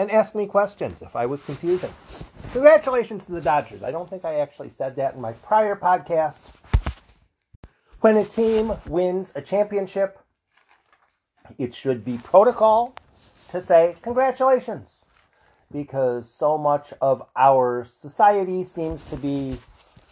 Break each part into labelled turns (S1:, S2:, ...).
S1: and ask me questions if I was confusing. Congratulations to the Dodgers. I don't think I actually said that in my prior podcast. When a team wins a championship, it should be protocol to say congratulations because so much of our society seems to be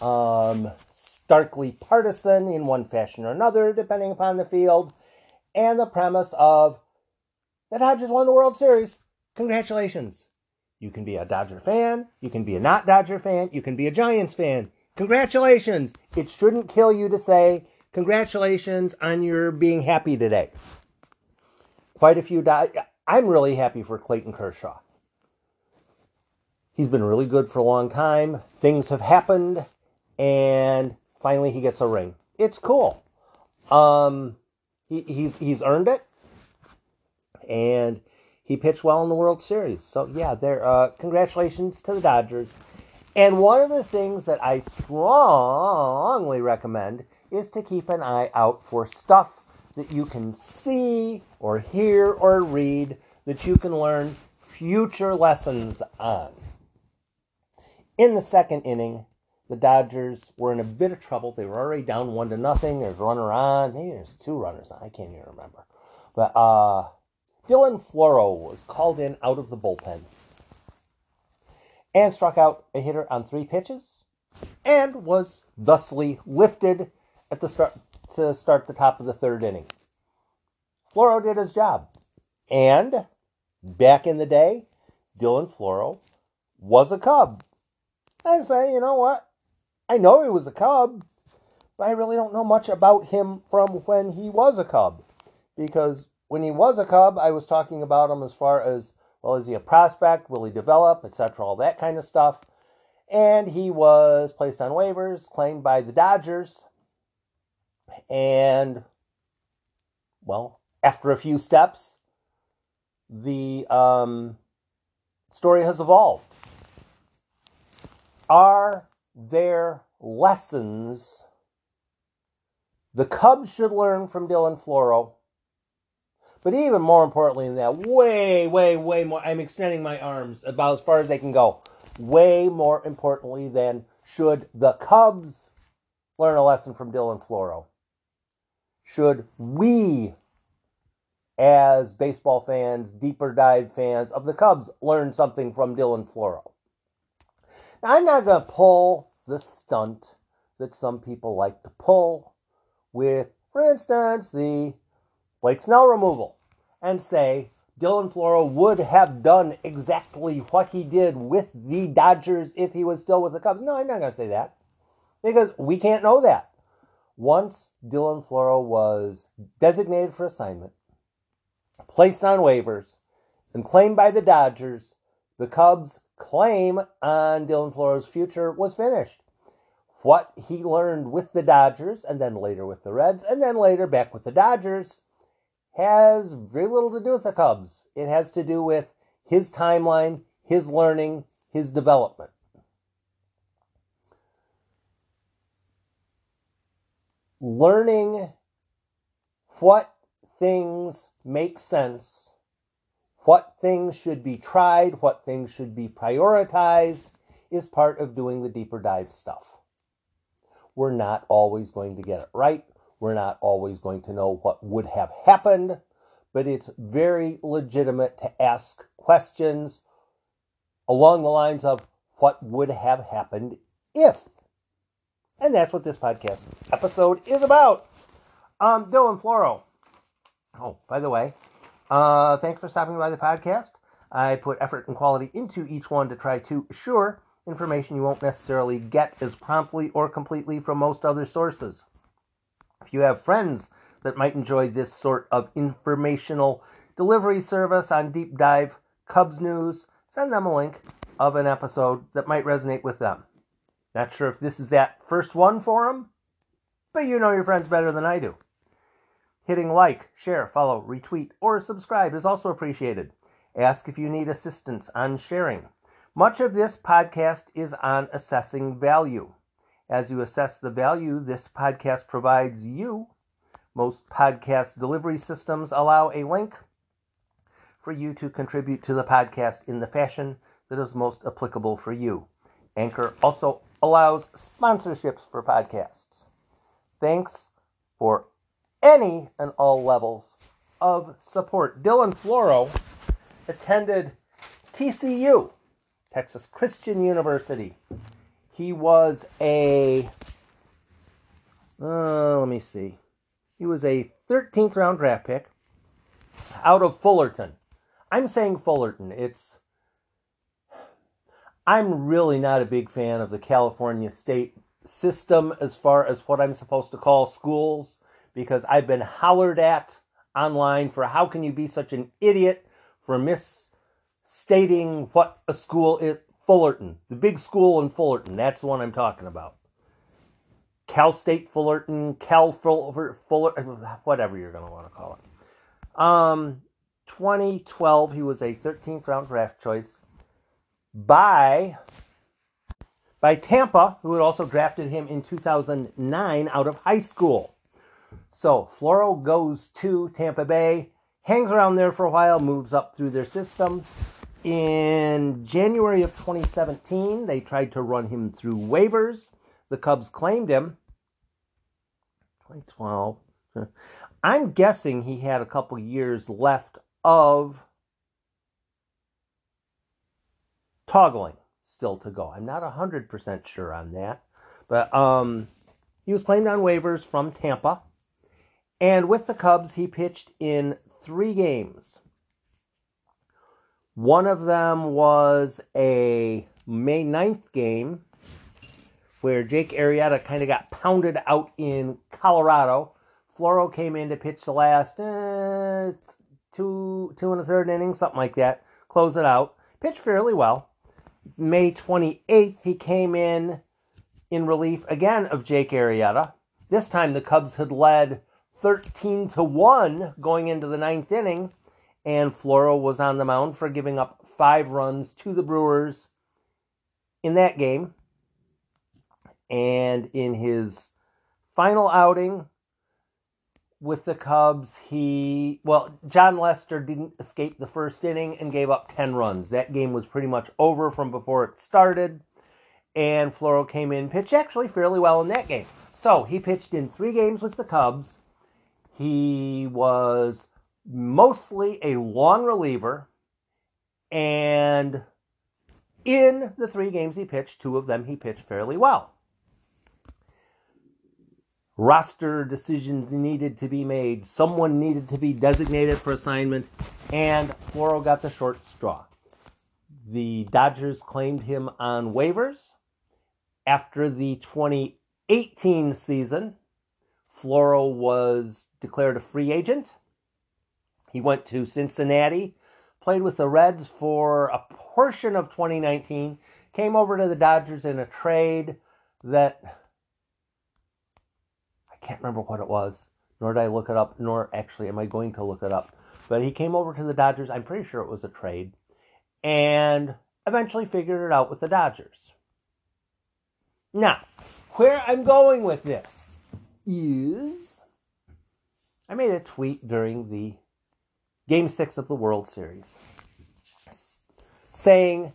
S1: um, starkly partisan in one fashion or another, depending upon the field, and the premise of the Dodgers won the World Series. Congratulations. You can be a Dodger fan. You can be a not Dodger fan. You can be a Giants fan. Congratulations. It shouldn't kill you to say congratulations on your being happy today. Quite a few. Do- I'm really happy for Clayton Kershaw. He's been really good for a long time. Things have happened, and finally he gets a ring. It's cool. Um, he, he's he's earned it, and he pitched well in the World Series. So yeah, there. Uh, congratulations to the Dodgers. And one of the things that I strongly recommend is to keep an eye out for stuff that you can see or hear or read that you can learn future lessons on. In the second inning, the Dodgers were in a bit of trouble. They were already down one to nothing. There's runner on. Maybe there's two runners on. I can't even remember. But uh, Dylan Floro was called in out of the bullpen and struck out a hitter on three pitches and was thusly lifted at the start to start the top of the third inning. Floro did his job. And back in the day, Dylan Floro was a Cub. I say, you know what? I know he was a Cub, but I really don't know much about him from when he was a Cub. Because when he was a Cub, I was talking about him as far as, well, is he a prospect? Will he develop? Etc. All that kind of stuff. And he was placed on waivers, claimed by the Dodgers. And, well, after a few steps, the um, story has evolved. Are there lessons the Cubs should learn from Dylan Floro but even more importantly than that, way, way, way more, I'm extending my arms about as far as they can go. Way more importantly than should the Cubs learn a lesson from Dylan Floro? Should we, as baseball fans, deeper dive fans of the Cubs, learn something from Dylan Floro? Now, I'm not going to pull the stunt that some people like to pull with, for instance, the Blake Snell removal and say Dylan Floro would have done exactly what he did with the Dodgers if he was still with the Cubs. No, I'm not going to say that because we can't know that. Once Dylan Floro was designated for assignment, placed on waivers, and claimed by the Dodgers, the Cubs' claim on Dylan Floro's future was finished. What he learned with the Dodgers, and then later with the Reds, and then later back with the Dodgers, has very little to do with the Cubs. It has to do with his timeline, his learning, his development. Learning what things make sense, what things should be tried, what things should be prioritized is part of doing the deeper dive stuff. We're not always going to get it right. We're not always going to know what would have happened, but it's very legitimate to ask questions along the lines of what would have happened if. And that's what this podcast episode is about. Um, Dylan Floro. Oh, by the way, uh, thanks for stopping by the podcast. I put effort and quality into each one to try to assure information you won't necessarily get as promptly or completely from most other sources. If you have friends that might enjoy this sort of informational delivery service on Deep Dive Cubs News, send them a link of an episode that might resonate with them. Not sure if this is that first one for them, but you know your friends better than I do. Hitting like, share, follow, retweet, or subscribe is also appreciated. Ask if you need assistance on sharing. Much of this podcast is on assessing value. As you assess the value this podcast provides you, most podcast delivery systems allow a link for you to contribute to the podcast in the fashion that is most applicable for you. Anchor also allows sponsorships for podcasts. Thanks for any and all levels of support. Dylan Floro attended TCU, Texas Christian University. He was a, uh, let me see, he was a 13th round draft pick out of Fullerton. I'm saying Fullerton. It's, I'm really not a big fan of the California state system as far as what I'm supposed to call schools because I've been hollered at online for how can you be such an idiot for misstating what a school is. Fullerton, the big school in Fullerton, that's the one I'm talking about. Cal State Fullerton, Cal Fuller, Fuller, whatever you're going to want to call it. Um, 2012, he was a 13th round draft choice by by Tampa, who had also drafted him in 2009 out of high school. So Floro goes to Tampa Bay, hangs around there for a while, moves up through their system. In January of 2017, they tried to run him through waivers. The Cubs claimed him. 2012. I'm guessing he had a couple years left of toggling still to go. I'm not 100% sure on that. But um, he was claimed on waivers from Tampa. And with the Cubs, he pitched in three games. One of them was a May 9th game where Jake Arrieta kind of got pounded out in Colorado. Floro came in to pitch the last uh, two two and a third inning, something like that. Close it out. Pitched fairly well. May 28th, he came in in relief again of Jake Arrieta. This time the Cubs had led 13 to 1 going into the ninth inning, and Floro was on the mound for giving up five runs to the Brewers in that game. And in his final outing with the Cubs, he, well, Jon Lester didn't escape the first inning and gave up 10 runs. That game was pretty much over from before it started. And Floro came in, pitched actually fairly well in that game. So he pitched in three games with the Cubs he was mostly a long reliever, and in the three games he pitched, two of them he pitched fairly well. Roster decisions needed to be made, someone needed to be designated for assignment, and Floro got the short straw. The Dodgers claimed him on waivers. After the 2018 season, Floro was declared a free agent. He went to Cincinnati, played with the Reds for a portion of 2019, came over to the Dodgers in a trade that I can't remember what it was, nor did I look it up, nor actually am I going to look it up. But he came over to the Dodgers. I'm pretty sure it was a trade, and eventually figured it out with the Dodgers. Now, where I'm going with this is I made a tweet during the Game 6 of the World Series saying,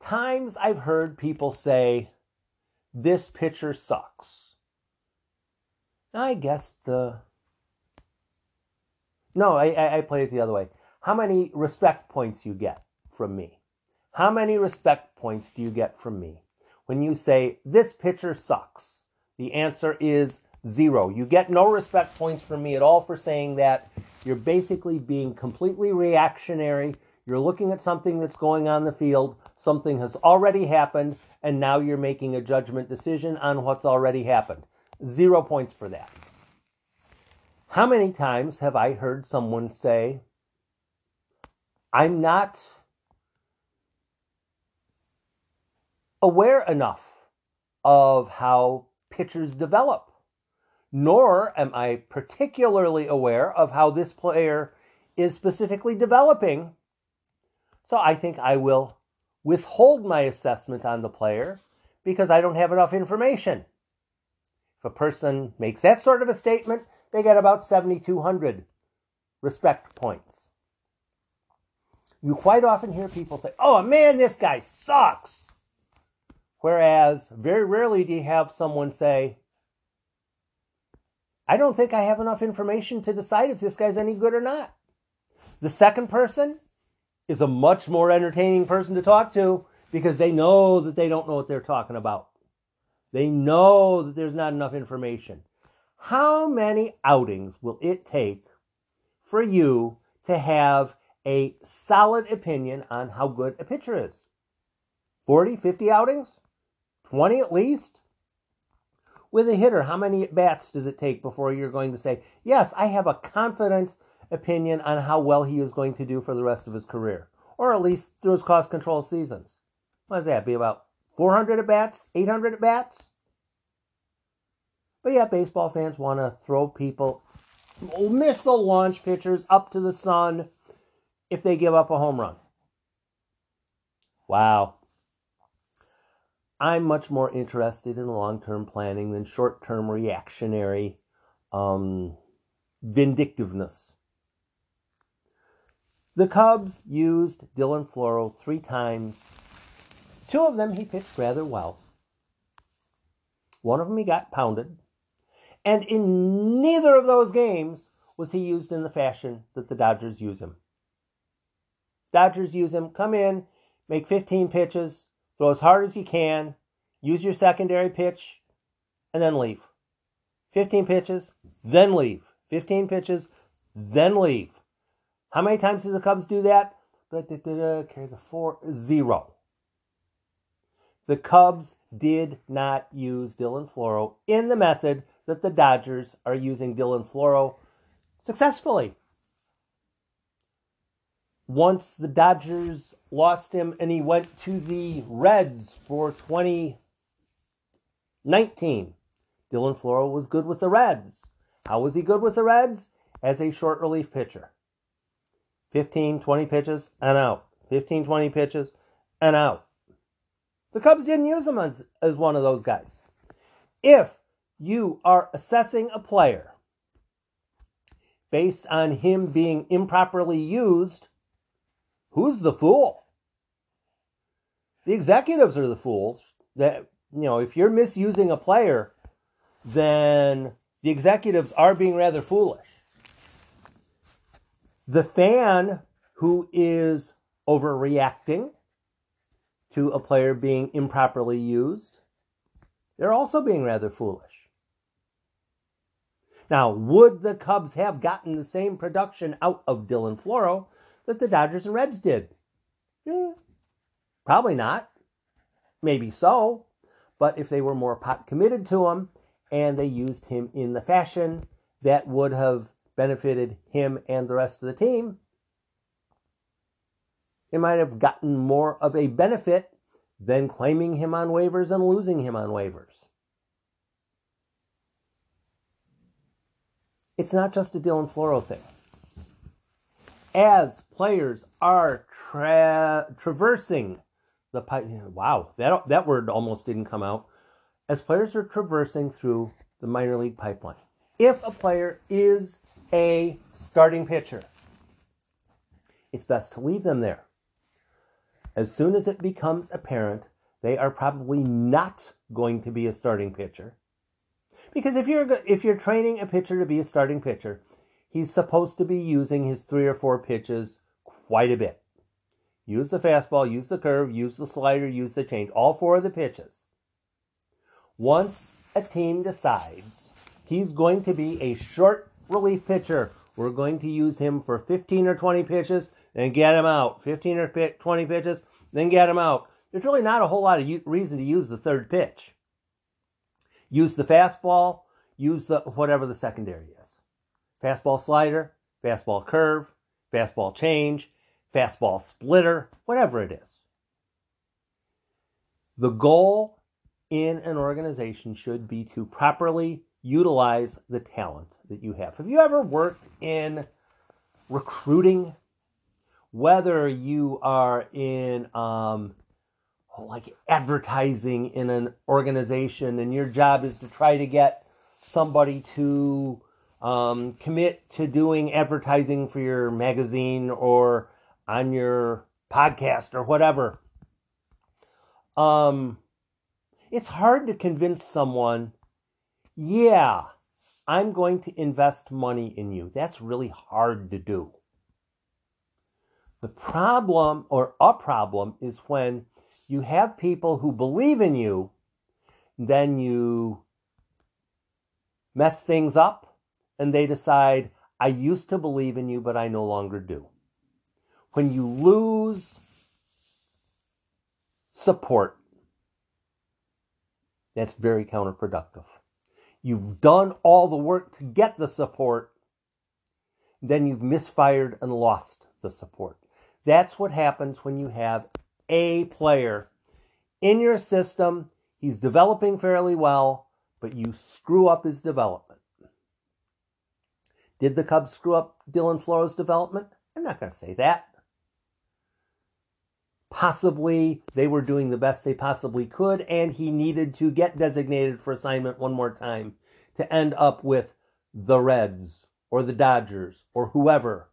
S1: Times I've heard people say, this pitcher sucks. I guess the. No, I, I play it the other way. How many respect points you get from me? How many respect points do you get from me when you say, this pitcher sucks? The answer is Zero. You get no respect points from me at all for saying that. You're basically being completely reactionary. You're looking at something that's going on the field, something has already happened, and now you're making a judgment decision on what's already happened. Zero points for that. How many times have I heard someone say, I'm not aware enough of how pitchers develop, nor am I particularly aware of how this player is specifically developing. So I think I will withhold my assessment on the player because I don't have enough information. If a person makes that sort of a statement, they get about 7,200 respect points. You quite often hear people say, oh a man, this guy sucks. Whereas very rarely do you have someone say, I don't think I have enough information to decide if this guy's any good or not. The second person is a much more entertaining person to talk to because they know that they don't know what they're talking about. They know that there's not enough information. How many outings will it take for you to have a solid opinion on how good a pitcher is? 40, 50 outings? 20 at least? With a hitter, how many at bats does it take before you're going to say, Yes, I have a confident opinion on how well he is going to do for the rest of his career, or at least through his cost control seasons? What does that be about 400 at bats, 800 at bats? But yeah, baseball fans want to throw people missile launch pitchers up to the sun if they give up a home run. Wow. I'm much more interested in long term planning than short term reactionary um, vindictiveness. The Cubs used Dylan Floro three times. Two of them he pitched rather well. One of them he got pounded. And in neither of those games was he used in the fashion that the Dodgers use him. Dodgers use him, come in, make 15 pitches, throw as hard as you can, use your secondary pitch, and then leave. 15 pitches, then leave. 15 pitches, then leave. How many times did the Cubs do that? Carry the four, zero. The Cubs did not use Dylan Floro in the method that the Dodgers are using Dylan Floro successfully. Once the Dodgers lost him and he went to the Reds for 2019, Dylan Floro was good with the Reds. How was he good with the Reds? As a short relief pitcher. 15, 20 pitches and out. 15, 20 pitches and out. The Cubs didn't use him as, as one of those guys. If you are assessing a player based on him being improperly used, who's the fool? The executives are the fools. That you know, if you're misusing a player, then the executives are being rather foolish. The fan who is overreacting to a player being improperly used, they're also being rather foolish. Now, would the Cubs have gotten the same production out of Dylan Floro that the Dodgers and Reds did? Eh, probably not. Maybe so. But if they were more pot committed to him and they used him in the fashion that would have benefited him and the rest of the team, it might have gotten more of a benefit than claiming him on waivers and losing him on waivers. it's not just a Dylan Floro thing. As players are tra- traversing the pipe, wow, that that word almost didn't come out. As players are traversing through the minor league pipeline, if a player is a starting pitcher, it's best to leave them there. As soon as it becomes apparent they are probably not going to be a starting pitcher, because if you're if you're training a pitcher to be a starting pitcher, he's supposed to be using his three or four pitches quite a bit. Use the fastball, use the curve, use the slider, use the change, all four of the pitches. Once a team decides he's going to be a short relief pitcher, we're going to use him for 15 or 20 pitches and get him out. 15 or 20 pitches, then get him out. There's really not a whole lot of reason to use the third pitch. Use the fastball, use the whatever the secondary is. Fastball slider, fastball curve, fastball change, fastball splitter, whatever it is. The goal in an organization should be to properly utilize the talent that you have. Have you ever worked in recruiting? Whether you are in um, like advertising in an organization and your job is to try to get somebody to um, commit to doing advertising for your magazine or on your podcast or whatever. Um, it's hard to convince someone, yeah, I'm going to invest money in you. That's really hard to do. The problem or a problem is when you have people who believe in you, then you mess things up and they decide, I used to believe in you, but I no longer do. When you lose support, that's very counterproductive. You've done all the work to get the support, then you've misfired and lost the support. That's what happens when you have a player in your system. He's developing fairly well, but you screw up his development. Did the Cubs screw up Dylan Floro's development? I'm not going to say that. Possibly they were doing the best they possibly could, and he needed to get designated for assignment one more time to end up with the Reds or the Dodgers or whoever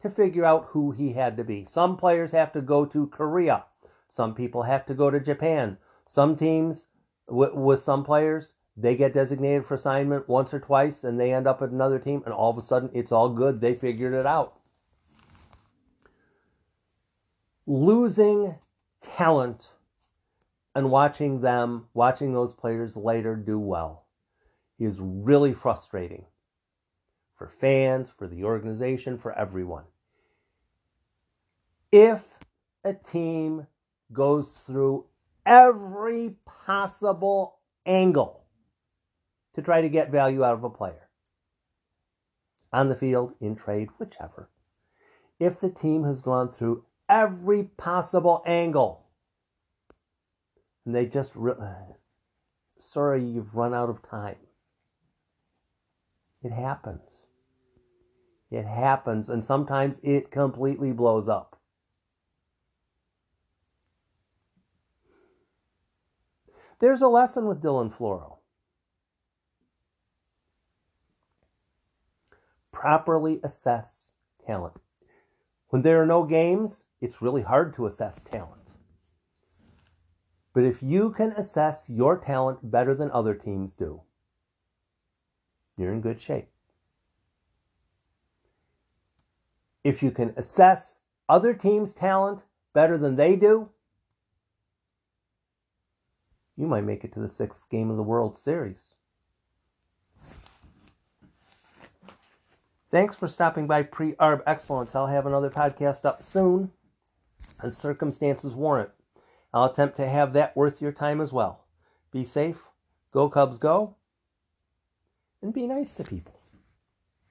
S1: to figure out who he had to be. Some players have to go to Korea. Some people have to go to Japan. Some teams, w- with some players, they get designated for assignment once or twice and they end up at another team, and all of a sudden it's all good. They figured it out. losing talent and watching them, watching those players later do well is really frustrating for fans, for the organization, for everyone. If a team goes through every possible angle to try to get value out of a player, on the field, in trade, whichever, if the team has gone through every possible angle. And they just, re- sorry, you've run out of time. It happens. It happens, and sometimes it completely blows up. There's a lesson with Dylan Floro. Properly assess talent. When there are no games, it's really hard to assess talent. But if you can assess your talent better than other teams do, you're in good shape. If you can assess other teams' talent better than they do, you might make it to the sixth game of the World Series. Thanks for stopping by Pre Arb Excellence. I'll have another podcast up soon as circumstances warrant. I'll attempt to have that worth your time as well. Be safe, go Cubs, go, and be nice to people.